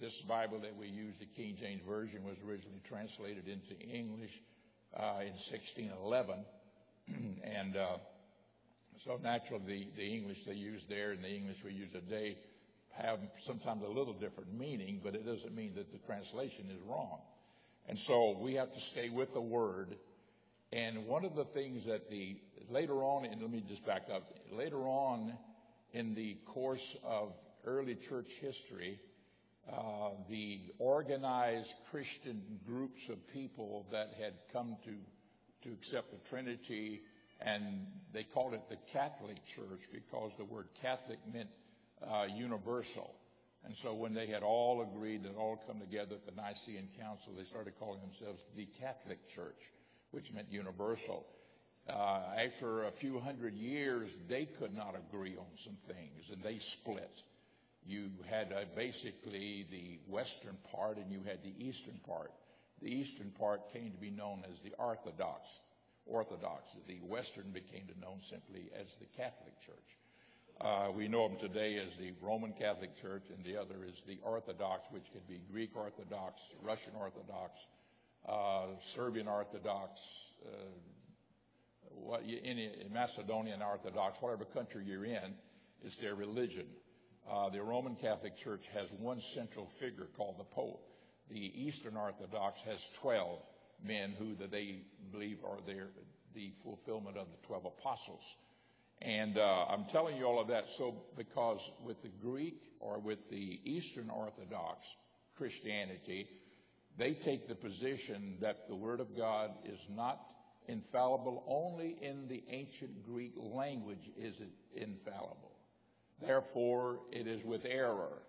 this Bible that we use, the King James Version, was originally translated into English uh, in 1611. and uh, so naturally, the, the English they use there and the English we use today have sometimes a little different meaning, but it doesn't mean that the translation is wrong. And so we have to stay with the Word. And one of the things that the later on, and let me just back up, later on in the course of early church history, uh, the organized Christian groups of people that had come to to accept the Trinity, and they called it the Catholic Church because the word Catholic meant uh, universal. And so when they had all agreed and all come together at the Nicene Council, they started calling themselves the Catholic Church, which meant universal. Uh, after a few hundred years, they could not agree on some things, and they split. You had uh, basically the western part, and you had the eastern part. The eastern part came to be known as the Orthodox. Orthodox. The western became known simply as the Catholic Church. Uh, we know them today as the Roman Catholic Church, and the other is the Orthodox, which could be Greek Orthodox, Russian Orthodox, uh, Serbian Orthodox, uh, what, any Macedonian Orthodox, whatever country you're in, it's their religion. Uh, the Roman Catholic Church has one central figure called the Pope. The Eastern Orthodox has 12 men who that they believe are their, the fulfillment of the 12 apostles. And uh, I'm telling you all of that so because with the Greek or with the Eastern Orthodox Christianity, they take the position that the Word of God is not infallible. Only in the ancient Greek language is it infallible. Therefore, it is with error.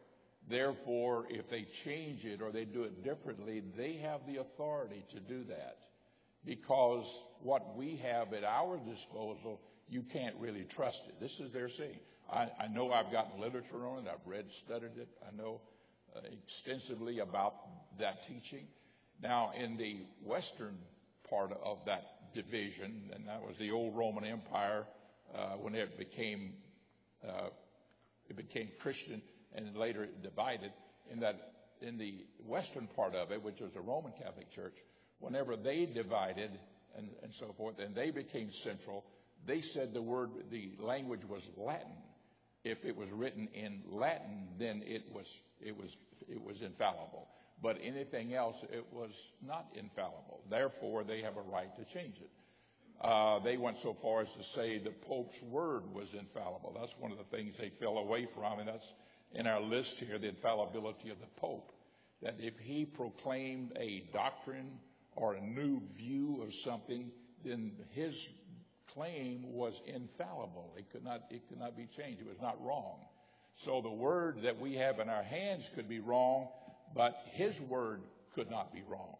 Therefore, if they change it or they do it differently, they have the authority to do that. Because what we have at our disposal, you can't really trust it. This is their saying. I, I know I've gotten literature on it. I've read, studied it. I know uh, extensively about that teaching. Now, in the western part of that division, and that was the old Roman Empire, uh, when it became uh, it became Christian and later divided in that in the western part of it, which was the Roman Catholic Church, whenever they divided and, and so forth, and they became central, they said the word, the language was Latin. If it was written in Latin, then it was, it was, it was infallible. But anything else, it was not infallible. Therefore, they have a right to change it. Uh, they went so far as to say the Pope's word was infallible. That's one of the things they fell away from, and that's in our list here, the infallibility of the Pope, that if he proclaimed a doctrine or a new view of something, then his claim was infallible. It could not, it could not be changed. It was not wrong. So the word that we have in our hands could be wrong, but his word could not be wrong.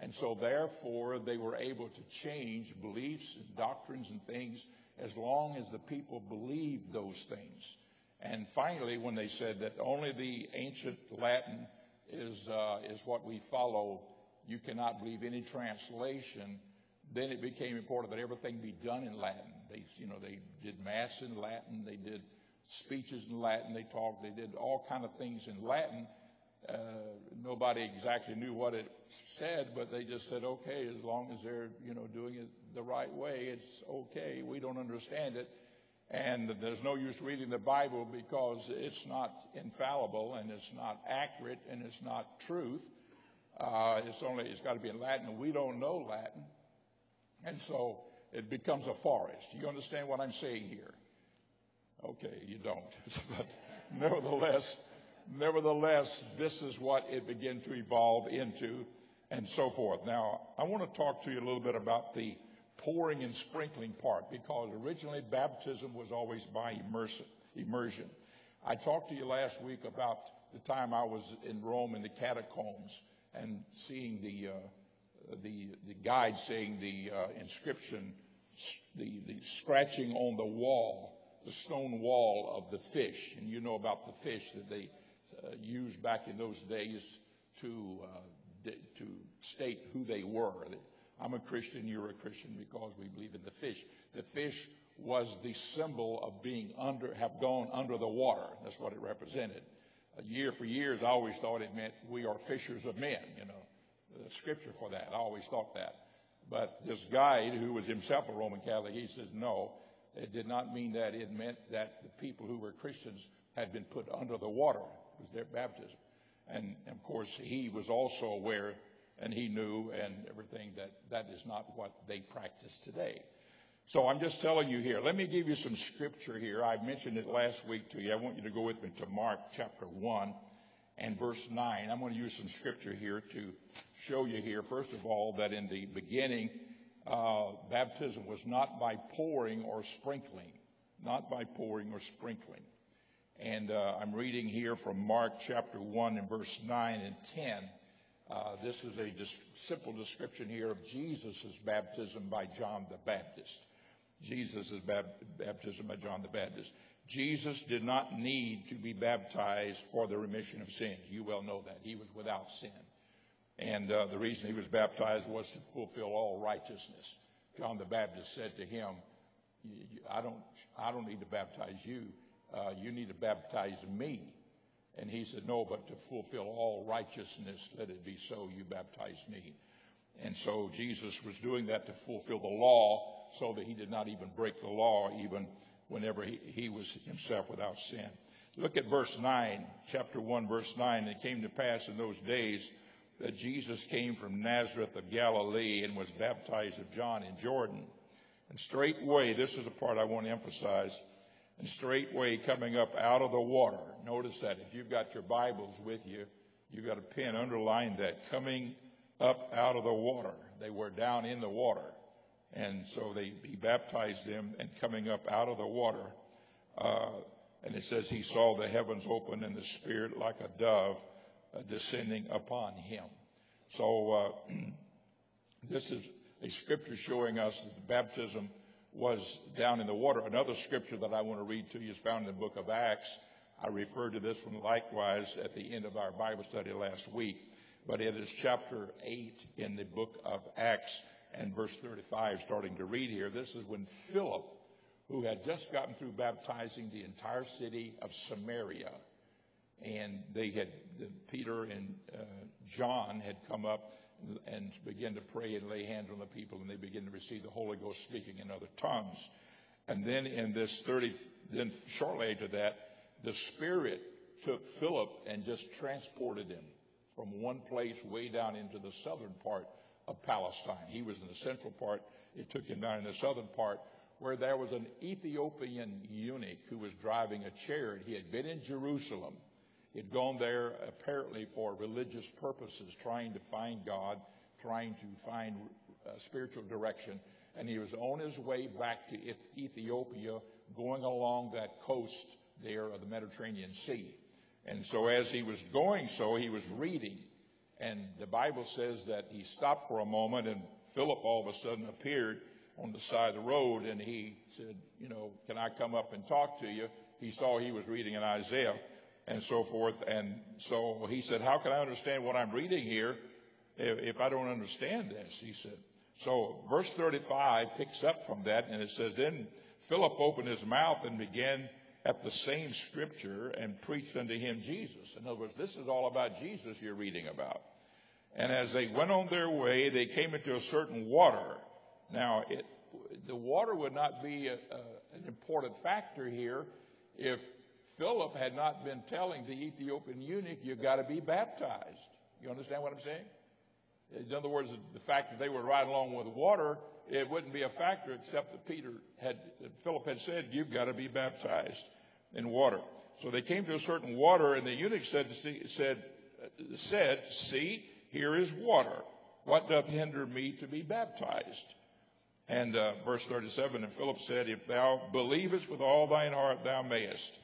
And so therefore they were able to change beliefs and doctrines and things as long as the people believed those things. And finally, when they said that only the ancient Latin is, uh, is what we follow, you cannot believe any translation, then it became important that everything be done in Latin. They, you know, they did mass in Latin, they did speeches in Latin, they talked, they did all kind of things in Latin. Uh, nobody exactly knew what it said, but they just said, okay, as long as they're, you know, doing it the right way, it's okay. We don't understand it. And there's no use reading the Bible because it's not infallible and it's not accurate and it's not truth. Uh, it's only, it's got to be in Latin. We don't know Latin. And so it becomes a forest. You understand what I'm saying here? Okay, you don't. but nevertheless, nevertheless, this is what it began to evolve into and so forth. Now, I want to talk to you a little bit about the pouring and sprinkling part because originally baptism was always by immersion. I talked to you last week about the time I was in Rome in the catacombs and seeing the uh, the, the guide saying the uh, inscription, the, the scratching on the wall, the stone wall of the fish. And you know about the fish that they used back in those days to, uh, to state who they were. I'm a Christian, you're a Christian because we believe in the fish. The fish was the symbol of being under, have gone under the water. That's what it represented. a year for years, I always thought it meant we are fishers of men, you know, the scripture for that. I always thought that. But this guide, who was himself a Roman Catholic, he says, no, it did not mean that. It meant that the people who were Christians had been put under the water. Was their baptism. And, of course, he was also aware and he knew and everything that that is not what they practice today. So I'm just telling you here. Let me give you some scripture here. I mentioned it last week to you. I want you to go with me to Mark chapter 1 and verse 9. I'm going to use some scripture here to show you here, first of all, that in the beginning, uh, baptism was not by pouring or sprinkling. Not by pouring or sprinkling. And uh, I'm reading here from Mark chapter 1 and verse 9 and 10. Uh, this is a dis- simple description here of Jesus' baptism by John the Baptist. Jesus' baptism by John the Baptist. Jesus did not need to be baptized for the remission of sins. You well know that. He was without sin. And uh, the reason he was baptized was to fulfill all righteousness. John the Baptist said to him, I don't, I don't need to baptize you. Uh, you need to baptize me. And he said, No, but to fulfill all righteousness, let it be so. You baptize me. And so Jesus was doing that to fulfill the law so that he did not even break the law, even whenever he, he was himself without sin. Look at verse 9, chapter 1, verse 9. It came to pass in those days that Jesus came from Nazareth of Galilee and was baptized of John in Jordan. And straightway, this is a part I want to emphasize, and straightway coming up out of the water. Notice that if you've got your Bibles with you, you've got a pen, underline that, coming up out of the water. They were down in the water. And so they, he baptized them and coming up out of the water. Uh, and it says he saw the heavens open and the Spirit like a dove uh, descending upon him. So uh, this is a scripture showing us that the baptism was down in the water. Another scripture that I want to read to you is found in the book of Acts. I referred to this one likewise at the end of our Bible study last week, but it is chapter 8 in the book of Acts and verse 35, starting to read here. This is when Philip, who had just gotten through baptizing the entire city of Samaria, and they had, Peter and uh, John had come up and begin to pray and lay hands on the people, and they begin to receive the Holy Ghost speaking in other tongues. And then in this 30, then shortly after that, the Spirit took Philip and just transported him from one place way down into the southern part of Palestine. He was in the central part. It took him down in the southern part where there was an Ethiopian eunuch who was driving a chariot. He had been in Jerusalem. He'd gone there apparently for religious purposes, trying to find God, trying to find uh, spiritual direction. And he was on his way back to Ethiopia, going along that coast there of the Mediterranean Sea. And so as he was going so, he was reading and the Bible says that he stopped for a moment and Philip all of a sudden appeared on the side of the road and he said, you know, can I come up and talk to you? He saw he was reading in Isaiah and so forth. And so he said, how can I understand what I'm reading here if, if I don't understand this? He said, so verse 35 picks up from that and it says, then Philip opened his mouth and began at the same scripture and preached unto him Jesus. In other words, this is all about Jesus you're reading about. And as they went on their way, they came into a certain water. Now, it, the water would not be a, a, an important factor here if Philip had not been telling the Ethiopian eunuch, you've got to be baptized. You understand what I'm saying? In other words, the fact that they were riding along with water, it wouldn't be a factor except that Peter had, Philip had said, you've got to be baptized in water. So they came to a certain water, and the eunuch said, said, said, See, here is water. What doth hinder me to be baptized? And uh, verse 37, and Philip said, If thou believest with all thine heart, thou mayest.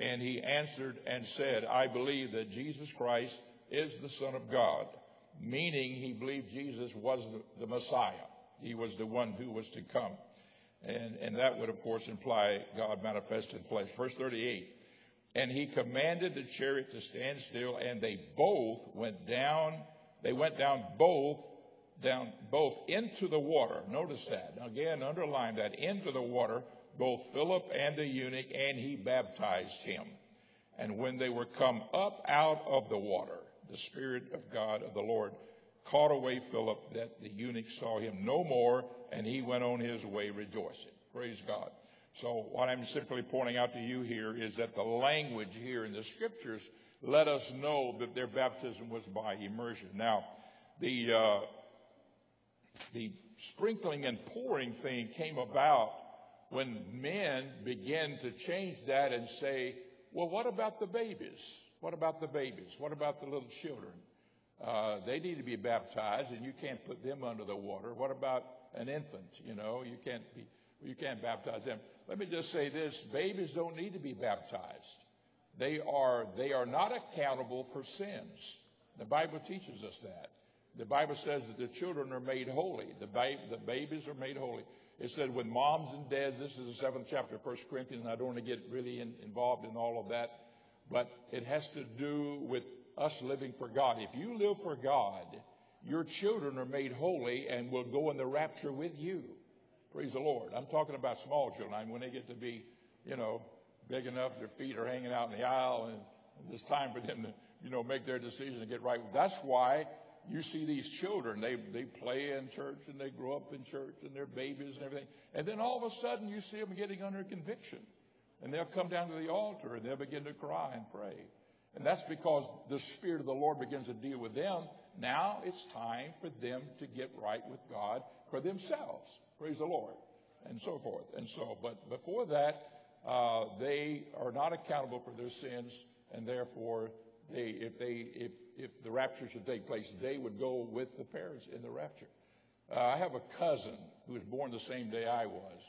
And he answered and said, I believe that Jesus Christ is the Son of God, meaning he believed Jesus was the, the Messiah. He was the one who was to come. And, and that would, of course, imply God manifest in flesh. Verse 38. And he commanded the chariot to stand still, and they both went down. They went down both, down both into the water. Notice that. Again, underline that. Into the water, both Philip and the eunuch, and he baptized him. And when they were come up out of the water, the Spirit of God of the Lord caught away Philip, that the eunuch saw him no more, and he went on his way rejoicing. Praise God. So what I'm simply pointing out to you here is that the language here in the scriptures let us know that their baptism was by immersion. Now, the uh, the sprinkling and pouring thing came about when men begin to change that and say, well, what about the babies? What about the babies? What about the little children? Uh, they need to be baptized, and you can't put them under the water. What about an infant? You know, you can't be, you can't baptize them. Let me just say this: babies don't need to be baptized. They are they are not accountable for sins. The Bible teaches us that. The Bible says that the children are made holy. The, ba- the babies are made holy. It said when moms and dads, this is the seventh chapter of 1 Corinthians, and I don't want to get really in, involved in all of that, but it has to do with us living for God. If you live for God, your children are made holy and will go in the rapture with you. Praise the Lord. I'm talking about small children. I mean, when they get to be, you know, big enough, their feet are hanging out in the aisle, and it's time for them to, you know, make their decision and get right. That's why you see these children, they, they play in church and they grow up in church and they're babies and everything. And then all of a sudden you see them getting under conviction. And they'll come down to the altar and they'll begin to cry and pray. And that's because the Spirit of the Lord begins to deal with them. Now it's time for them to get right with God for themselves. Praise the Lord. And so forth. And so, but before that, uh, they are not accountable for their sins, and therefore, they, if they, if if the rapture should take place, they would go with the parents in the rapture. Uh, I have a cousin who was born the same day I was,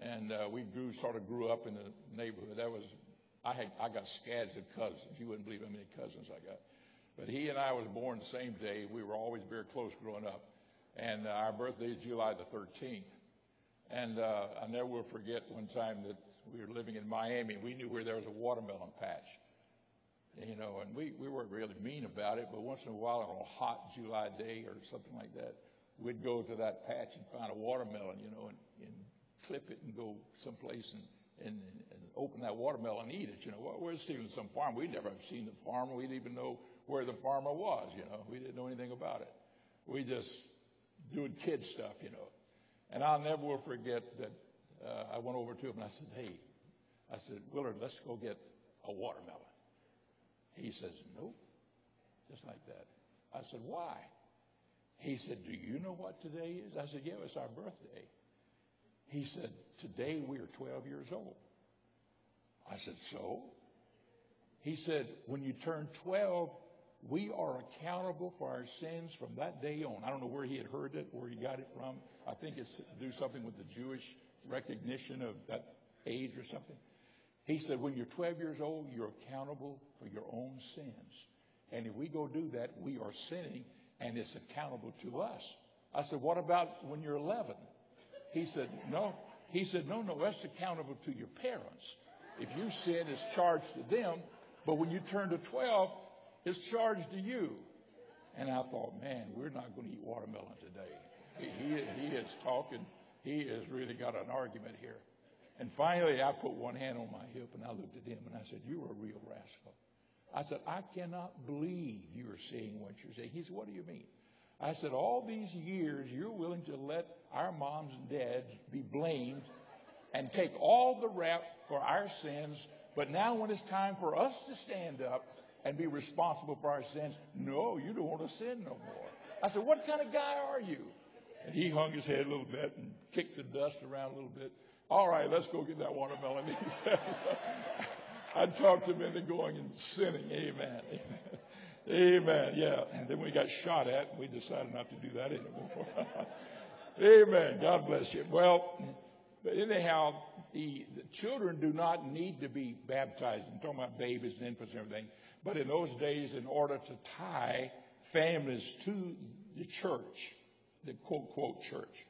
and uh, we grew sort of grew up in the neighborhood. That was I had I got scads of cousins. You wouldn't believe how many cousins I got. But he and I was born the same day. We were always very close growing up, and uh, our birthday is July the 13th. And uh, I never will forget one time that we were living in Miami. We knew where there was a watermelon patch you know, and we, we weren't really mean about it, but once in a while on a hot July day or something like that, we'd go to that patch and find a watermelon, you know, and, and clip it and go someplace and, and, and open that watermelon and eat it. You know, well, we're some farm. We'd never have seen the farmer. We didn't even know where the farmer was, you know. We didn't know anything about it. We just doing kid stuff, you know. And I'll never will forget that uh, I went over to him and I said, hey, I said, Willard, let's go get a watermelon. He says, Nope. Just like that. I said, Why? He said, Do you know what today is? I said, Yeah, it's our birthday. He said, Today we are 12 years old. I said, So? He said, When you turn 12, we are accountable for our sins from that day on. I don't know where he had heard it, where he got it from. I think it's to do something with the Jewish recognition of that age or something. He said, when you're 12 years old, you're accountable for your own sins. And if we go do that, we are sinning and it's accountable to us. I said, what about when you're 11? He said, no. He said, no, no, that's accountable to your parents. If you sin, it's charged to them. But when you turn to 12, it's charged to you. And I thought, man, we're not going to eat watermelon today. He, he, is talking. He has really got an argument here. And finally, I put one hand on my hip and I looked at him and I said, You're a real rascal. I said, I cannot believe you're saying what you're saying. He said, What do you mean? I said, All these years, you're willing to let our moms and dads be blamed and take all the rap for our sins, but now when it's time for us to stand up and be responsible for our sins, no, you don't want to sin no more. I said, What kind of guy are you? And he hung his head a little bit and kicked the dust around a little bit. All right, let's go get that watermelon. He said, so I talked him into going and sinning. Amen. Amen. Yeah. And then we got shot at. and We decided not to do that anymore. Amen. God bless you. Well, but anyhow, the, the, children do not need to be baptized. I'm talking about babies and infants and everything. But in those days, in order to tie families to the church, the quote, quote, church,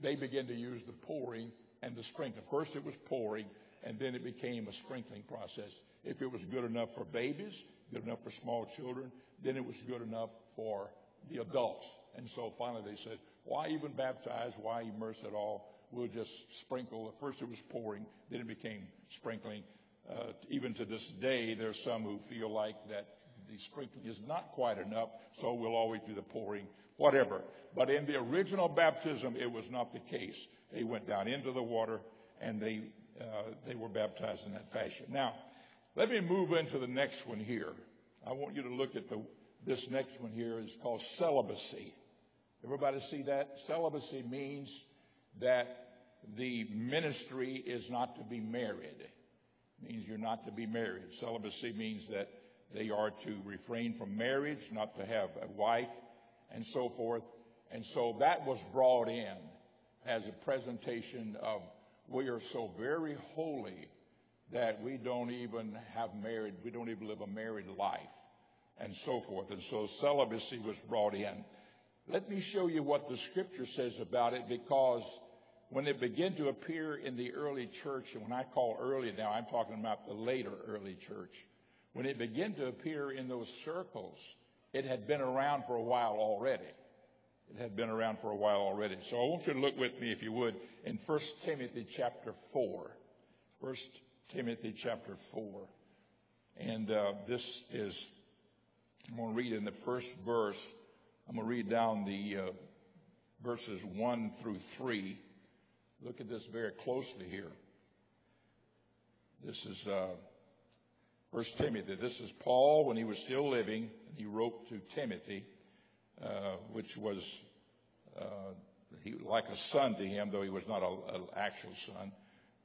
they began to use the pouring and the sprinkling. First it was pouring, and then it became a sprinkling process. If it was good enough for babies, good enough for small children, then it was good enough for the adults. And so finally they said, why even baptize? Why immerse at all? We'll just sprinkle. At first it was pouring, then it became sprinkling. uh, even to this day, there's some who feel like that the sprinkling is not quite enough, so we'll always do the pouring, whatever. But in the original baptism, it was not the case. They went down into the water and they, Uh, they were baptized in that fashion. Now, let me move into the next one here. I want you to look at the, this next one here is called celibacy. Everybody see that? Celibacy means that the ministry is not to be married. It means you're not to be married. Celibacy means that they are to refrain from marriage, not to have a wife, and so forth. And so that was brought in as a presentation of we are so very holy that we don't even have married, we don't even live a married life, and so forth. And so celibacy was brought in. Let me show you what the scripture says about it because when it began to appear in the early church, and when I call early now, I'm talking about the later early church. When it began to appear in those circles, it had been around for a while already. It had been around for a while already. So I want you to look with me, if you would, in 1 Timothy chapter 4. 1 Timothy chapter 4. And uh, this is, I'm going to read in the first verse. I'm going to read down the uh, verses 1 through 3. Look at this very closely here. This is uh, 1 Timothy. This is Paul when he was still living, and he wrote to Timothy, which was uh, like a son to him, though he was not an actual son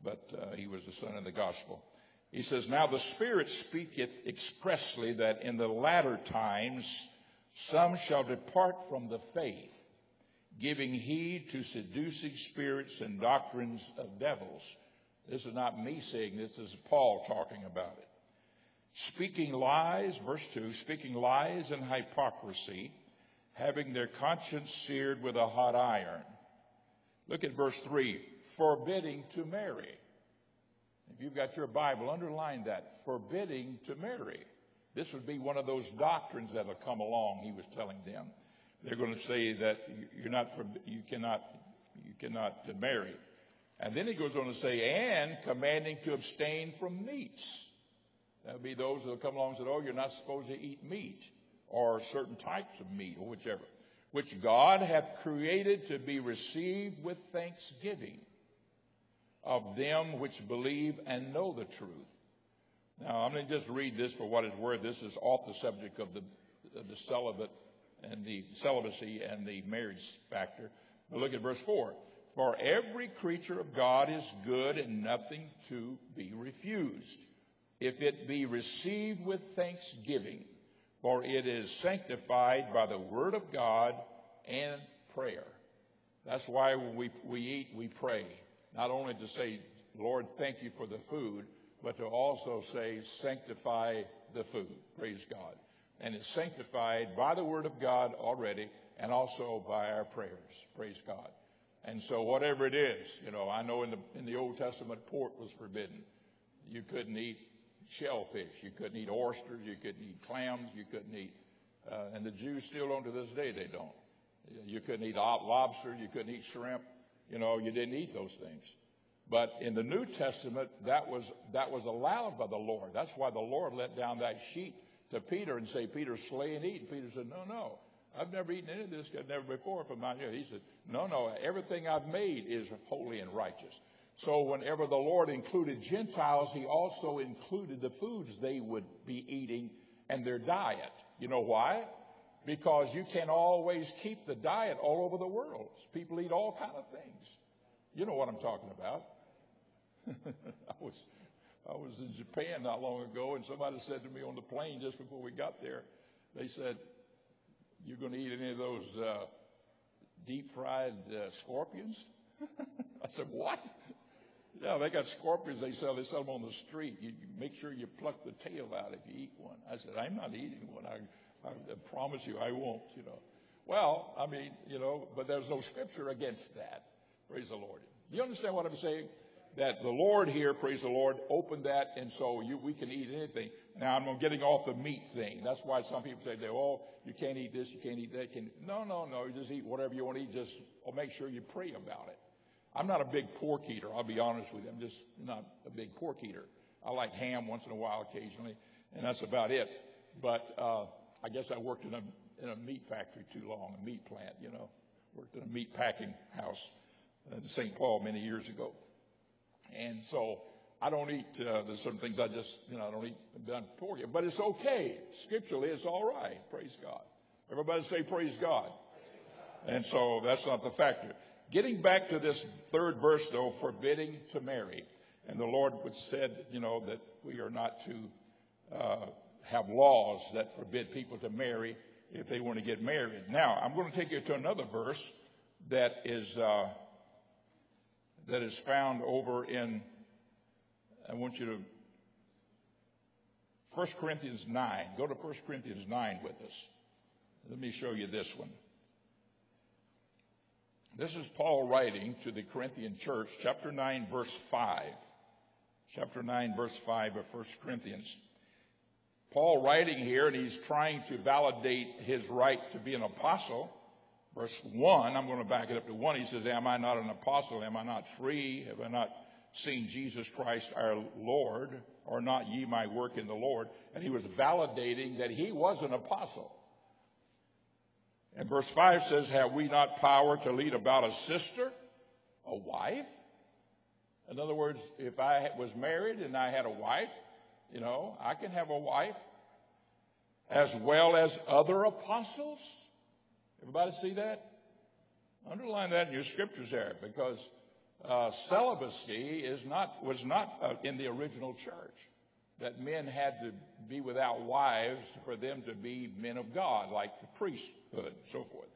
but uh, he was the son of the gospel. He says, Now the Spirit speaketh expressly that in the latter times some shall depart from the faith, giving heed to seducing spirits and doctrines of devils. This is not me saying this, this is Paul talking about it. Speaking lies, verse 2, speaking lies and hypocrisy, having their conscience seared with a hot iron. Look at verse 3 forbidding to marry. If you've got your Bible, underline that forbidding to marry. This would be one of those doctrines that'll come along, he was telling them. They're going to say that you're not, you cannot, you cannot marry. And then he goes on to say, and commanding to abstain from meats. That would be those that will come along and say, oh, you're not supposed to eat meat or certain types of meat or whichever, which God hath created to be received with thanksgiving of them which believe and know the truth. Now, I'm going to just read this for what it's worth. This is off the subject of the, of the celibate and the celibacy and the marriage factor. But look at verse 4. For every creature of God is good and nothing to be refused, if it be received with thanksgiving, for it is sanctified by the word of God and prayer. That's why when we, we eat, we pray not only to say, Lord, thank you for the food, but to also say, sanctify the food. Praise God. And it's sanctified by the Word of God already and also by our prayers. Praise God. And so whatever it is, you know, I know in the, in the Old Testament pork was forbidden. You couldn't eat shellfish. You couldn't eat oysters. You couldn't eat clams. You couldn't eat, uh, and the Jews still don't to this day, they don't. You couldn't eat lobster. You couldn't eat shrimp. You know, you didn't eat those things. But in the New Testament, that was, that was allowed by the Lord. That's why the Lord let down that sheet to Peter and say, Peter, slay and eat. And Peter said, no, no. I've never eaten any of this, never before from my here. He said, no, no, everything I've made is holy and righteous. So whenever the Lord included Gentiles, he also included the foods they would be eating and their diet. You know why? because you can't always keep the diet all over the world. People eat all kind of things. You know what I'm talking about. I was I was in Japan not long ago, and somebody said to me on the plane just before we got there, they said, "You're going to eat any of those uh, deep fried uh, scorpions?" I said, "What?" Yeah, they got scorpions they sell. They sell them on the street. You, make sure you pluck the tail out if you eat one. I said, "I'm not eating one. I, I promise you I won't, you know. Well, I mean, you know, but there's no scripture against that. Praise the Lord. You understand what I'm saying? That the Lord here, praise the Lord, opened that, and so you, we can eat anything. Now I'm getting off the meat thing. That's why some people say, "Oh, you can't eat this, you can't eat that." Can no, no, no. You just eat whatever you want to eat. Just make sure you pray about it. I'm not a big pork eater. I'll be honest with you. I'm just not a big pork eater. I like ham once in a while occasionally, and that's about it. But uh, I guess I worked in a in a meat factory too long, a meat plant, you know. Worked in a meat packing house in St. Paul many years ago. And so I don't eat, uh, there's some things I just, you know, I don't eat done pork, but it's okay. Scripturally, it's all right. Praise God. Everybody say praise God. And so that's not the factor. Getting back to this third verse, though, forbidding to marry. And the Lord said, you know, that we are not to uh, have laws that forbid people to marry if they want to get married. Now, I'm going to take you to another verse that is uh, that is found over in. I want you to 1 Corinthians 9. Go to 1 Corinthians 9 with us. Let me show you this one. This is Paul writing to the Corinthian church, chapter 9, verse 5. Chapter 9, verse 5 of 1 Corinthians. Paul writing here, and he's trying to validate his right to be an apostle. Verse 1, I'm going to back it up to 1. He says, Am I not an apostle? Am I not free? Have I not seen Jesus Christ our Lord? Or not ye my work in the Lord? And he was validating that he was an apostle. And verse 5 says, Have we not power to lead about a sister, a wife? In other words, if I was married and I had a wife, you know, I can have a wife as well as other apostles. Everybody see that? Underline that in your scriptures there because uh, celibacy is not, was not uh, in the original church. That men had to be without wives for them to be men of God, like the priesthood, so forth.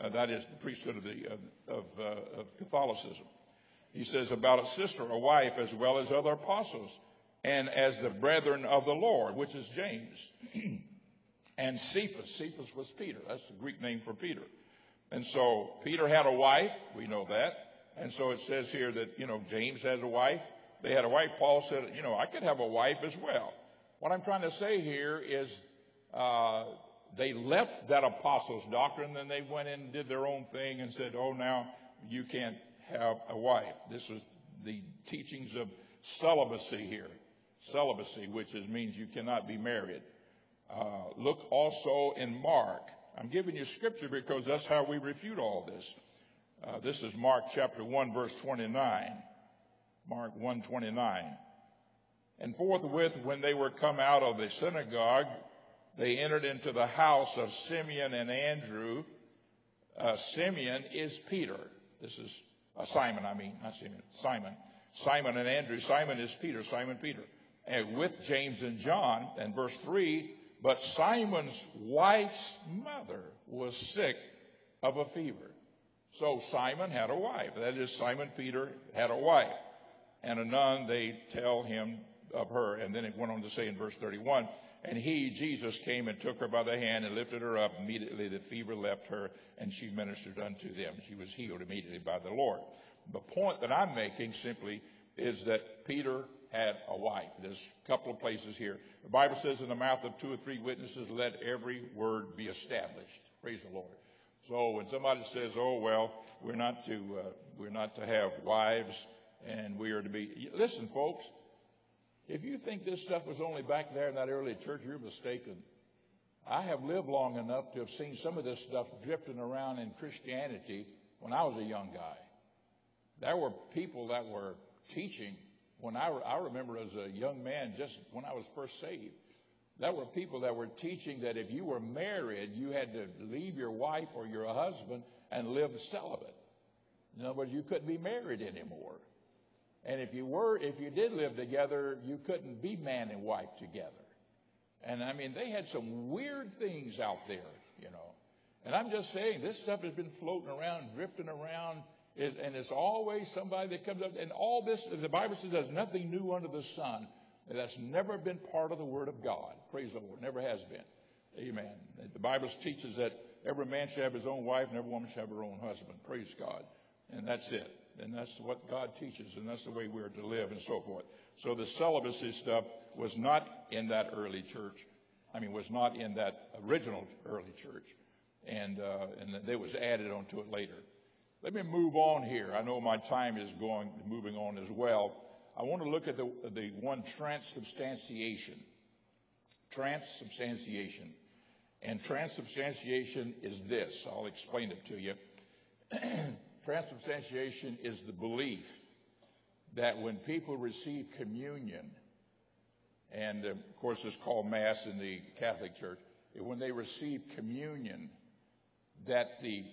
Uh, that is the priesthood of, the, of, uh, of Catholicism. He says about a sister, a wife, as well as other apostles and as the brethren of the Lord, which is James. and Cephas. Cephas was Peter. That's the Greek name for Peter. And so Peter had a wife. We know that. And so it says here that, you know, James had a wife. They had a wife. Paul said, you know, I could have a wife as well. What I'm trying to say here is uh, they left that apostles' doctrine, and they went in and did their own thing and said, oh, now you can't have a wife. This is the teachings of celibacy here celibacy, which is, means you cannot be married. Uh, look also in Mark. I'm giving you scripture because that's how we refute all this. Uh, this is Mark chapter 1 verse 29. Mark 129. And forthwith when they were come out of the synagogue, they entered into the house of Simeon and Andrew. Uh, Simeon is Peter. This is uh, Simon, I mean, not Simeon, Simon. Simon and Andrew. Simon is Peter, Simon Peter and with James and John. And verse 3 But Simon's wife's mother was sick of a fever. So Simon had a wife. That is, Simon Peter had a wife. And anon they tell him of her. And then it went on to say in verse 31 And he, Jesus, came and took her by the hand and lifted her up. Immediately the fever left her, and she ministered unto them. She was healed immediately by the Lord. The point that I'm making simply is that Peter had a wife. There's a couple of places here. The Bible says, in the mouth of two or three witnesses, let every word be established. Praise the Lord. So when somebody says, "Oh well, we're not to uh, we're not to have wives, and we are to be," listen, folks. If you think this stuff was only back there in that early church, you're mistaken. I have lived long enough to have seen some of this stuff drifting around in Christianity when I was a young guy. There were people that were teaching when I, I remember as a young man, just when I was first saved, there were people that were teaching that if you were married, you had to leave your wife or your husband and live celibate. In other words, you couldn't be married anymore. And if you were, if you did live together, you couldn't be man and wife together. And I mean, they had some weird things out there, you know. And I'm just saying, this stuff has been floating around, drifting around it, and it's always somebody that comes up. And all this, the Bible says there's nothing new under the sun. That's never been part of the Word of God. Praise the Lord. Never has been. Amen. The Bible teaches that every man should have his own wife and every woman should have her own husband. Praise God. And that's it. And that's what God teaches, and that's the way we're to live and so forth. So the celibacy stuff was not in that early church. I mean, was not in that original early church. And, uh, and it was added onto it later. Let me move on here. I know my time is going, moving on as well. I want to look at the, the one transubstantiation. Transubstantiation. And transubstantiation is this. I'll explain it to you. transubstantiation is the belief that when people receive communion, and um, of course it's called Mass in the Catholic Church, when they receive communion, that the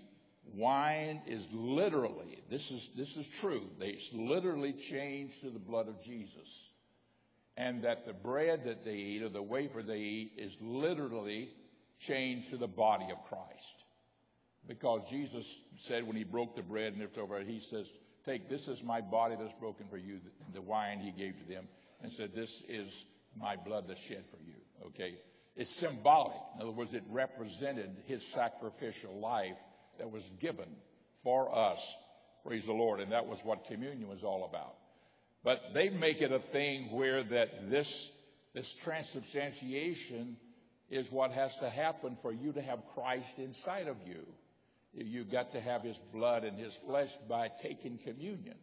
wine is literally, this is, this is true, they literally changed to the blood of Jesus. And that the bread that they eat or the wafer they eat is literally changed to the body of Christ. Because Jesus said when he broke the bread and it's over, he says, Take, this is my body that's broken for you, the wine he gave to them, and said, This is my blood that's shed for you. Okay? It's symbolic. In other words, it represented his sacrificial life that was given for us. Praise the Lord. And that was what communion was all about. But they make it a thing where that this, this transubstantiation is what has to happen for you to have Christ inside of you. You've got to have his blood and his flesh by taking communion.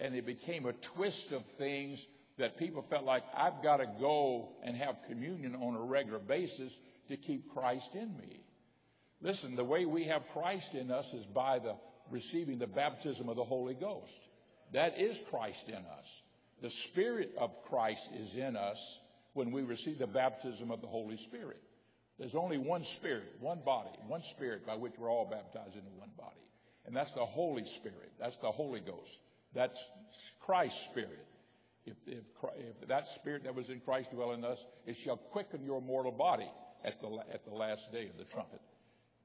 And it became a twist of things that people felt like I've got to go and have communion on a regular basis to keep Christ in me. Listen, the way we have Christ in us is by the receiving the baptism of the Holy Ghost. That is Christ in us. The Spirit of Christ is in us when we receive the baptism of the Holy Spirit. There's only one Spirit, one body, one Spirit by which we're all baptized into one body. And that's the Holy Spirit. That's the Holy Ghost. That's Christ's Spirit. If, if, if, that spirit that was in Christ dwell in us, it shall quicken your mortal body at the, at the last day of the trumpet.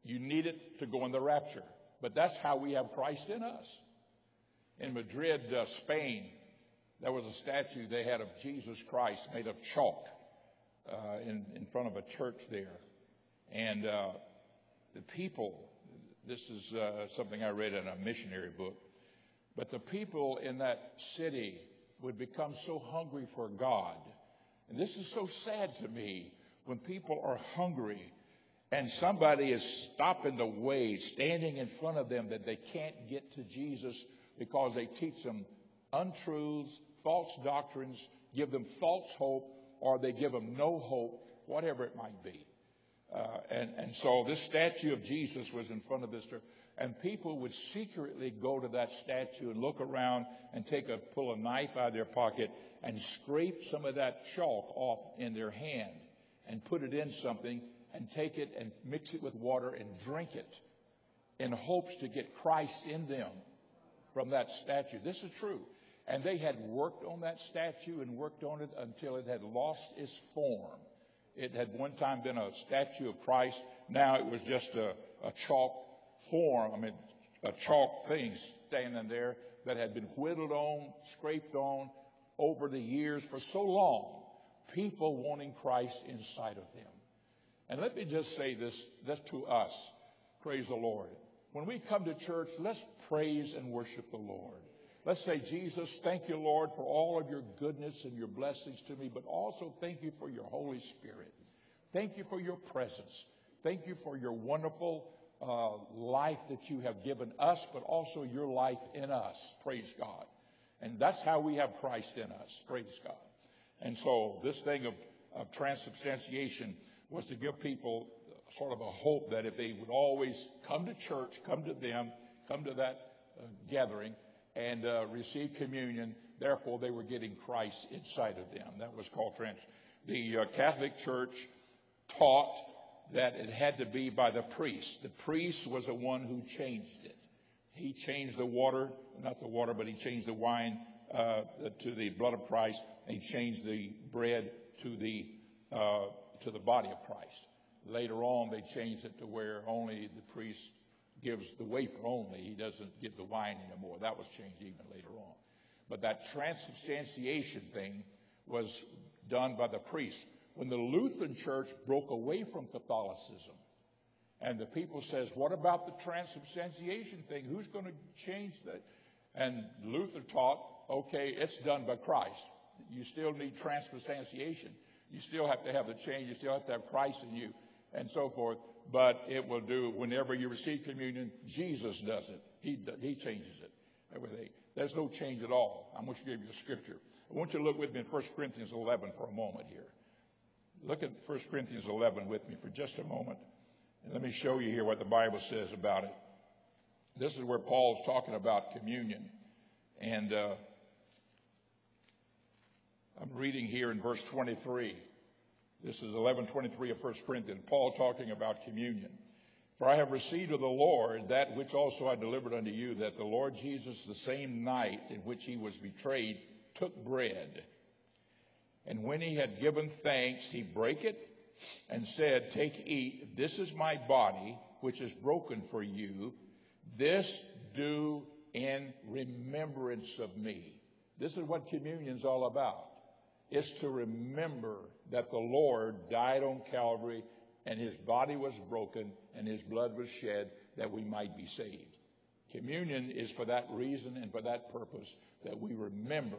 You need it to go in the rapture. But that's how we have Christ in us. In Madrid, uh, Spain, there was a statue they had of Jesus Christ made of chalk uh, in, in front of a church there. And uh, the people, this is uh, something I read in a missionary book, but the people in that city would become so hungry for God. And this is so sad to me when people are hungry and somebody is stopping the way, standing in front of them that they can't get to Jesus because they teach them untruths, false doctrines, give them false hope, or they give them no hope, whatever it might be. Uh, and, and so this statue of Jesus was in front of this church and people would secretly go to that statue and look around and take a pull a knife out of their pocket and scrape some of that chalk off in their hand and put it in something and take it and mix it with water and drink it in hopes to get Christ in them from that statue. This is true. And they had worked on that statue and worked on it until it had lost its form. It had one time been a statue of Christ. Now it was just a, a chalk form, I mean, a chalk thing standing there that had been whittled on, scraped on over the years for so long. People wanting Christ inside of them. And let me just say this, this to us. Praise the Lord. When we come to church, let's praise and worship the Lord. Let's say, Jesus, thank you, Lord, for all of your goodness and your blessings to me, but also thank you for your Holy Spirit. Thank you for your presence. Thank you for your wonderful uh, life that you have given us, but also your life in us. Praise God. And that's how we have Christ in us. Praise God. And so this thing of, of transubstantiation was to give people sort of a hope that if they would always come to church, come to them, come to that uh, gathering, and uh, communion, therefore they were getting Christ inside of them. That was called trans. The uh, Catholic Church taught that it had to be by the priest. The priest was the one who changed it. He changed the water, not the water, but he changed the wine uh, to the blood of Christ. And he changed the bread to the uh, to the body of Christ. Later on, they changed it to where only the priest gives the wafer only. He doesn't give the wine anymore. That was changed even later on. But that transubstantiation thing was done by the priest when the Lutheran church broke away from Catholicism. And the people says, what about the transubstantiation thing? Who's going to change that? And Luther taught, okay, it's done by Christ. You still need transubstantiation. You still have to have the change. You still have to have Christ in you and so forth. But it will do whenever you receive communion, Jesus does it. He, he changes it. There's no change at all. I'm going to give you a scripture. I want you to look with me in 1 Corinthians 11 for a moment here. Look at 1 Corinthians 11 with me for just a moment. And let me show you here what the Bible says about it. This is where Paul's talking about communion. And uh, I'm reading here in verse 23. This is 11:23 of 1 Corinthians. Paul talking about communion. For I have received of the Lord that which also I delivered unto you, that the Lord Jesus, the same night in which he was betrayed, took bread. And when he had given thanks, he brake it and said, Take, eat, this is my body, which is broken for you. This do in remembrance of me. This is what communion's all about. It's to remember that the Lord died on Calvary and his body was broken and his blood was shed that we might be saved. Communion is for that reason and for that purpose that we remember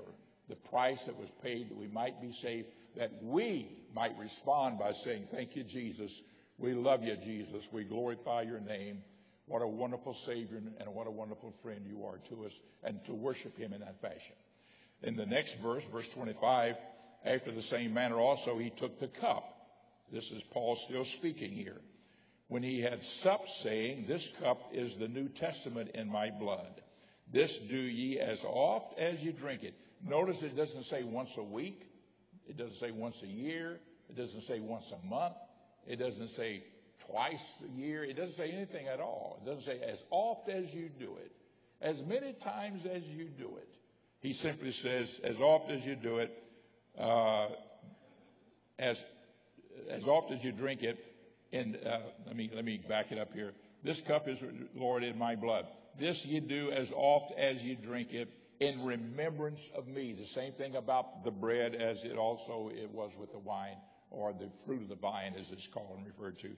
the price that was paid that we might be saved, that we might respond by saying, Thank you, Jesus. We love you, Jesus. We glorify your name. What a wonderful Savior and what a wonderful friend you are to us, and to worship him in that fashion. In the next verse, verse 25, after the same manner also he took the cup this is Paul still speaking here. When he had supped, saying, This cup is the New Testament in my blood. This do ye as oft as you drink it. Notice it doesn't say once a week. It doesn't say once a year. It doesn't say once a month. It doesn't say twice a year. It doesn't say anything at all. It doesn't say as oft as you do it, as many times as you do it. He simply says, as oft as you do it, as as often as you drink it, and uh, let me let me back it up here. This cup is, Lord, in my blood. This you do as oft as you drink it in remembrance of me. The same thing about the bread as it also it was with the wine or the fruit of the vine, as it's called and referred to.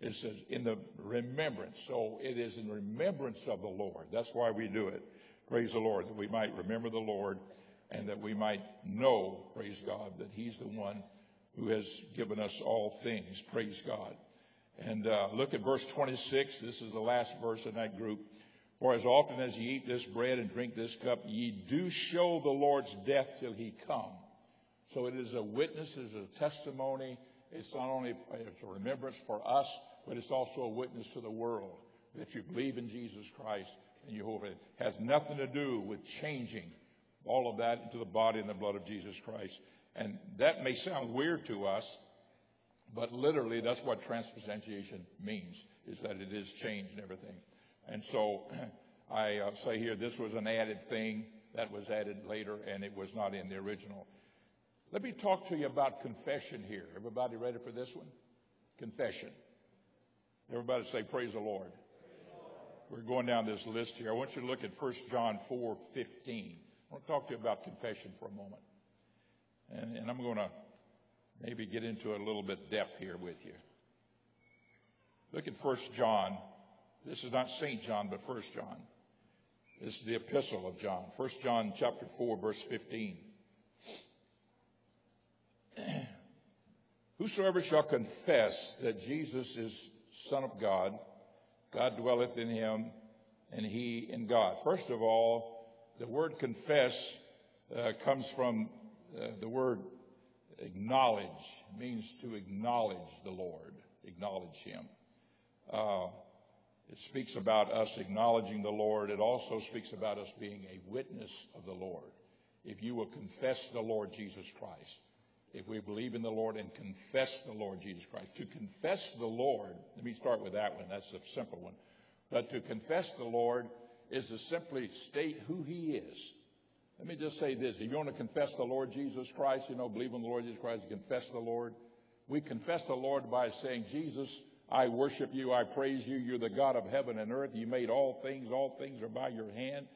It says in the remembrance. So it is in remembrance of the Lord. That's why we do it. Praise the Lord, that we might remember the Lord and that we might know, praise God, that He's the one who has given us all things. Praise God. And uh, look at verse 26. This is the last verse in that group. For as often as ye eat this bread and drink this cup, ye do show the Lord's death till he come. So it is a witness, it is a testimony. It's not only it's a remembrance for us, but it's also a witness to the world that you believe in Jesus Christ and you it. it has nothing to do with changing all of that into the body and the blood of Jesus Christ. And that may sound weird to us, but literally that's what transubstantiation means, is that it is changed and everything. And so I uh, say here this was an added thing that was added later and it was not in the original. Let me talk to you about confession here. Everybody ready for this one? Confession. Everybody say, Praise the Lord. Praise the Lord. We're going down this list here. I want you to look at 1 John 4 15. I want to talk to you about confession for a moment. And, and I'm going to maybe get into a little bit depth here with you. Look at First John. This is not St. John, but First John. This is the epistle of John. First John chapter 4, verse 15. Whosoever shall confess that Jesus is Son of God, God dwelleth in him, and he in God. First of all, the word confess uh, comes from uh, the word acknowledge means to acknowledge the Lord, acknowledge Him. Uh, it speaks about us acknowledging the Lord. It also speaks about us being a witness of the Lord. If you will confess the Lord Jesus Christ, if we believe in the Lord and confess the Lord Jesus Christ, to confess the Lord, let me start with that one. That's a simple one. But to confess the Lord is to simply state who He is. Let me just say this. If you want to confess the Lord Jesus Christ, you know, believe in the Lord Jesus Christ, you confess the Lord. We confess the Lord by saying, Jesus, I worship you. I praise you. You're the God of heaven and earth. You made all things. All things are by your hand.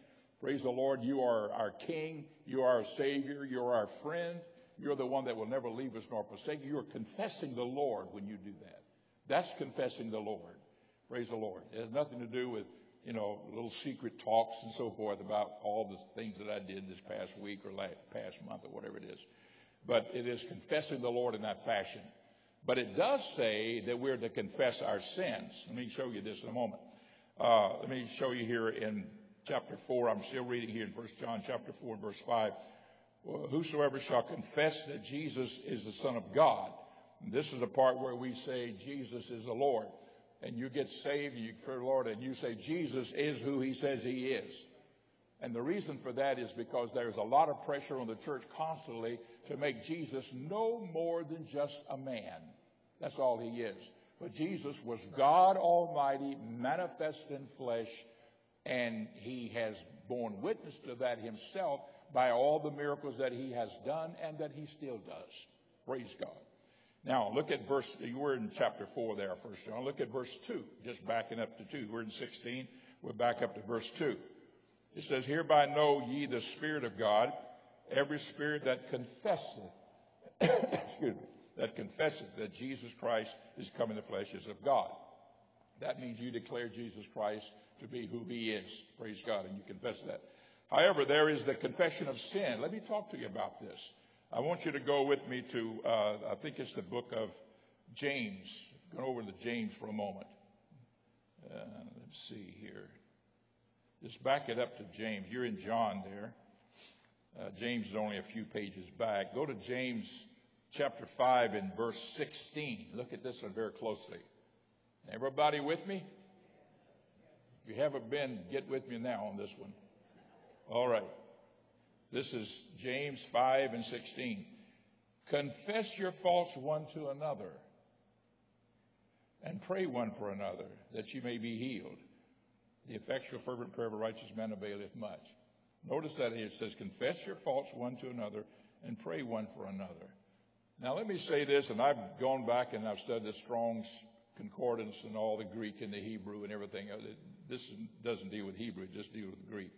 Praise the Lord. You are our King. You are our Savior. You're our friend. You're the one that will never leave us nor forsake. You are confessing the Lord when you do that. That's confessing the Lord. Praise the Lord. It has nothing to do with you know, little secret talks and so forth about all the things that I did this past week or last, past month or whatever it is. But it is confessing the Lord in that fashion. But it does say that we're to confess our sins. Let me show you this in a moment. Uh, let me show you here in chapter 4. I'm still reading here in 1 John chapter 4, verse 5. whosoever shall confess that Jesus is the Son of God. And this is the part where we say Jesus is the Lord. And you get saved and you Lord and you say Jesus is who he says he is. And the reason for that is because there's a lot of pressure on the church constantly to make Jesus no more than just a man. That's all he is. But Jesus was God Almighty, manifest in flesh, and he has borne witness to that himself by all the miracles that he has done and that he still does. Praise God. Now, look at verse, we're in chapter 4 there, First John. Look at verse 2, just backing up to 2. We're in 16. We're back up to verse 2. It says, Hereby know ye the Spirit of God, every spirit that confesseth, excuse me, that confesseth that Jesus Christ is come in the flesh is of God. That means you declare Jesus Christ to be who he is. Praise God, and you confess that. However, there is the confession of sin. Let me talk to you about this. I want you to go with me to, uh, I think it's the book of James. Go over to James for a moment. Uh, let's see here. Just back it up to James. You're in John there. Uh, James is only a few pages back. Go to James chapter 5 and verse 16. Look at this one very closely. Everybody with me? If you haven't been, get with me now on this one. All right. This is James 5 and 16. Confess your faults one to another and pray one for another that you may be healed. The effectual fervent prayer of a righteous man availeth much. Notice that here it says, confess your faults one to another and pray one for another. Now let me say this, and I've gone back and I've studied the Strong's Concordance and all the Greek and the Hebrew and everything. This doesn't deal with Hebrew, it just deals with Greek.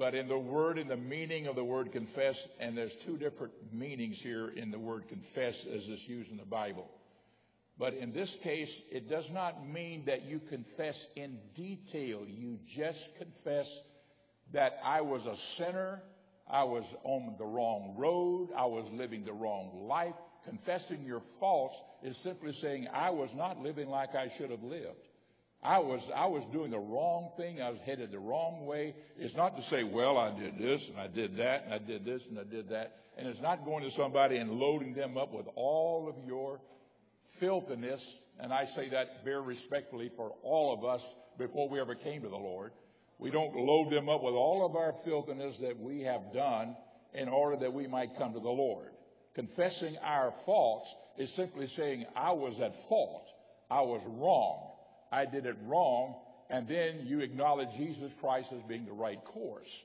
But in the word, in the meaning of the word confess, and there's two different meanings here in the word confess as it's used in the Bible. But in this case, it does not mean that you confess in detail. You just confess that I was a sinner, I was on the wrong road, I was living the wrong life. Confessing your faults is simply saying I was not living like I should have lived. I was, I was doing the wrong thing. I was headed the wrong way. It's not to say, well, I did this and I did that and I did this and I did that. And it's not going to somebody and loading them up with all of your filthiness. And I say that very respectfully for all of us before we ever came to the Lord. We don't load them up with all of our filthiness that we have done in order that we might come to the Lord. Confessing our faults is simply saying, I was at fault. I was wrong. I did it wrong, and then you acknowledge Jesus Christ as being the right course.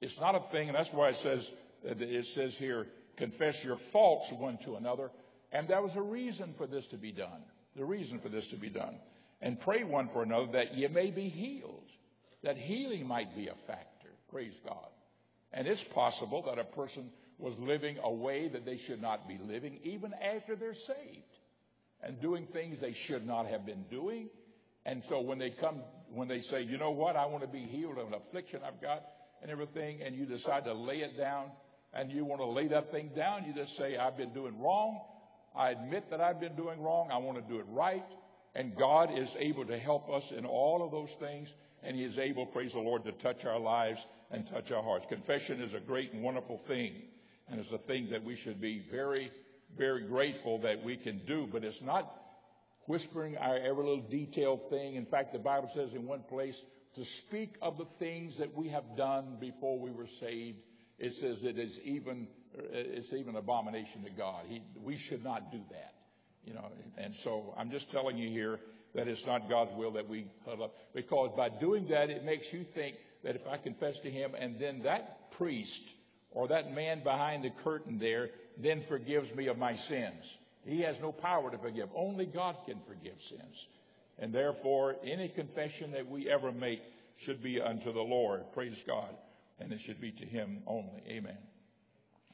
It's not a thing, and that's why it says uh, it says here, confess your faults one to another. And there was a reason for this to be done. The reason for this to be done. And pray one for another that ye may be healed. That healing might be a factor. Praise God. And it's possible that a person was living a way that they should not be living even after they're saved and doing things they should not have been doing and so when they come, when they say, you know what, I want to be healed of an affliction I've got and everything, and you decide to lay it down and you want to lay that thing down, you just say, I've been doing wrong. I admit that I've been doing wrong. I want to do it right. And God is able to help us in all of those things. And He is able, praise the Lord, to touch our lives and touch our hearts. Confession is a great and wonderful thing. And it's a thing that we should be very, very grateful that we can do. But it's not whispering our every little detailed thing. In fact, the Bible says in one place to speak of the things that we have done before we were saved. It says it is even it's even an abomination to God. He, we should not do that, you know. And so I'm just telling you here that it's not God's will that we huddle up because by doing that it makes you think that if I confess to Him and then that priest or that man behind the curtain there then forgives me of my sins. He has no power to forgive. Only God can forgive sins. And therefore, any confession that we ever make should be unto the Lord. Praise God. And it should be to Him only. Amen.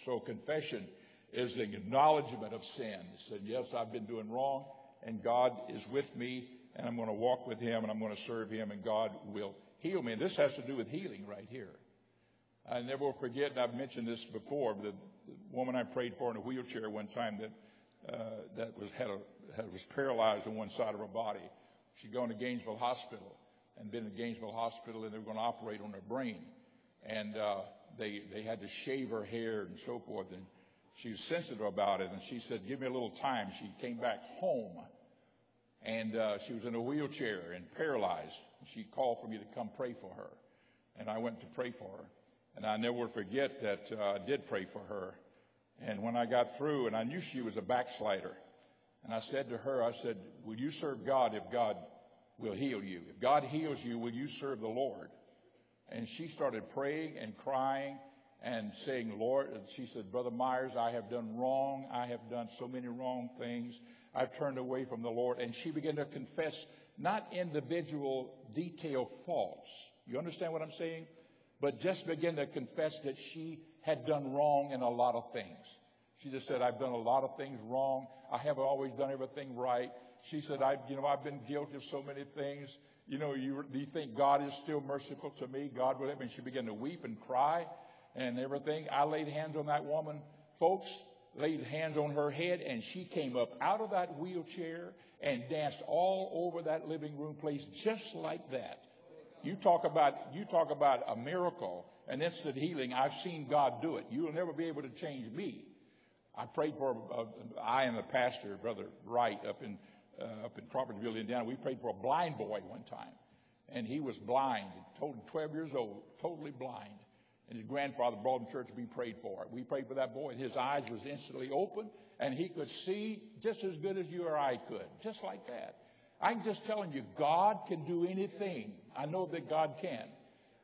So confession is the acknowledgement of sin. Said, yes, I've been doing wrong, and God is with me, and I'm going to walk with Him, and I'm going to serve Him, and God will heal me. And this has to do with healing right here. I never will forget, and I've mentioned this before, the woman I prayed for in a wheelchair one time that that was had a had, was paralyzed on one side of her body. She'd gone to Gainesville Hospital and been in Gainesville Hospital, and they were going to operate on her brain. And uh, they, they had to shave her hair and so forth. And she was sensitive about it. And she said, give me a little time. She came back home and uh, she was in a wheelchair and paralyzed. She called for me to come pray for her. And I went to pray for her. And I never forget that uh, I did pray for her. And when I got through, and I knew she was a backslider, and I said to her, I said, Will you serve God if God will heal you? If God heals you, will you serve the Lord? And she started praying and crying and saying, Lord, and she said, Brother Myers, I have done wrong. I have done so many wrong things. I've turned away from the Lord. And she began to confess not individual detail faults. You understand what I'm saying? But just began to confess that she had done wrong in a lot of things. She just said, I've done a lot of things wrong. I haven't always done everything right. She said, I've, you know, I've been guilty of so many things. You know, you, do you think God is still merciful to me? God will let me. She began to weep and cry and everything. I laid hands on that woman. Folks, laid hands on her head and she came up out of that wheelchair and danced all over that living room place just like that. You talk about, you talk about a miracle, an instant healing. I've seen God do it. You'll never be able to change me. I prayed for, uh, I am a pastor, Brother Wright, up in, uh, up in Crawfordville, Indiana. We prayed for a blind boy one time. And he was blind, told 12 years old, totally blind and his grandfather brought him to church. We prayed for it. We prayed for that boy, and his eyes was instantly open, and he could see just as good as you or I could, just like that. I'm just telling you, God can do anything. I know that God can.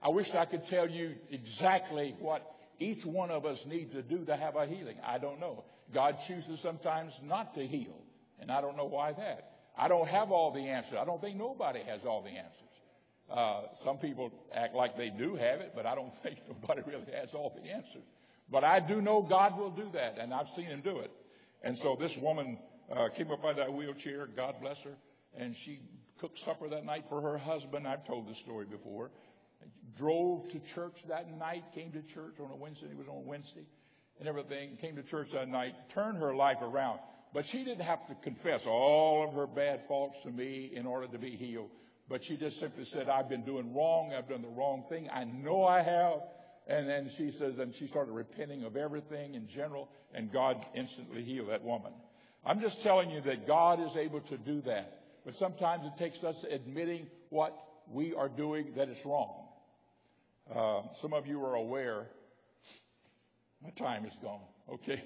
I wish I could tell you exactly what each one of us need to do to have a healing. I don't know. God chooses sometimes not to heal, and I don't know why that. I don't have all the answers. I don't think nobody has all the answers. Uh, some people act like they do have it, but I don't think nobody really has all the answers. But I do know God will do that, and I've seen Him do it. And so this woman uh, came up by that wheelchair, God bless her, and she cooked supper that night for her husband. I've told this story before. Drove to church that night, came to church on a Wednesday. It was on Wednesday, and everything. Came to church that night, turned her life around. But she didn't have to confess all of her bad faults to me in order to be healed. But she just simply said, I've been doing wrong. I've done the wrong thing. I know I have. And then she says, and she started repenting of everything in general, and God instantly healed that woman. I'm just telling you that God is able to do that. But sometimes it takes us admitting what we are doing that is wrong. Uh, some of you are aware. My time is gone. Okay.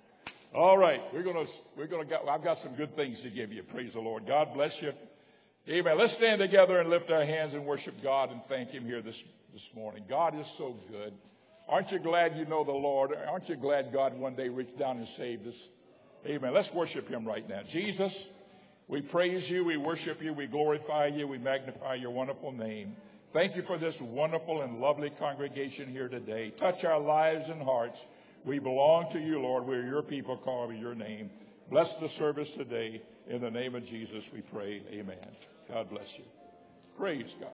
All right. We're to, we're going to, I've got some good things to give you. Praise the Lord. God bless you. Amen. Let's stand together and lift our hands and worship God and thank Him here this, this morning. God is so good. Aren't you glad you know the Lord? Aren't you glad God one day reached down and saved us? Amen. Let's worship Him right now. Jesus, we praise you, we worship you, we glorify you, we magnify your wonderful name. Thank you for this wonderful and lovely congregation here today. Touch our lives and hearts. We belong to you, Lord. We're your people Call by your name. Bless the service today. In the name of Jesus, we pray. Amen. God bless you. Praise God.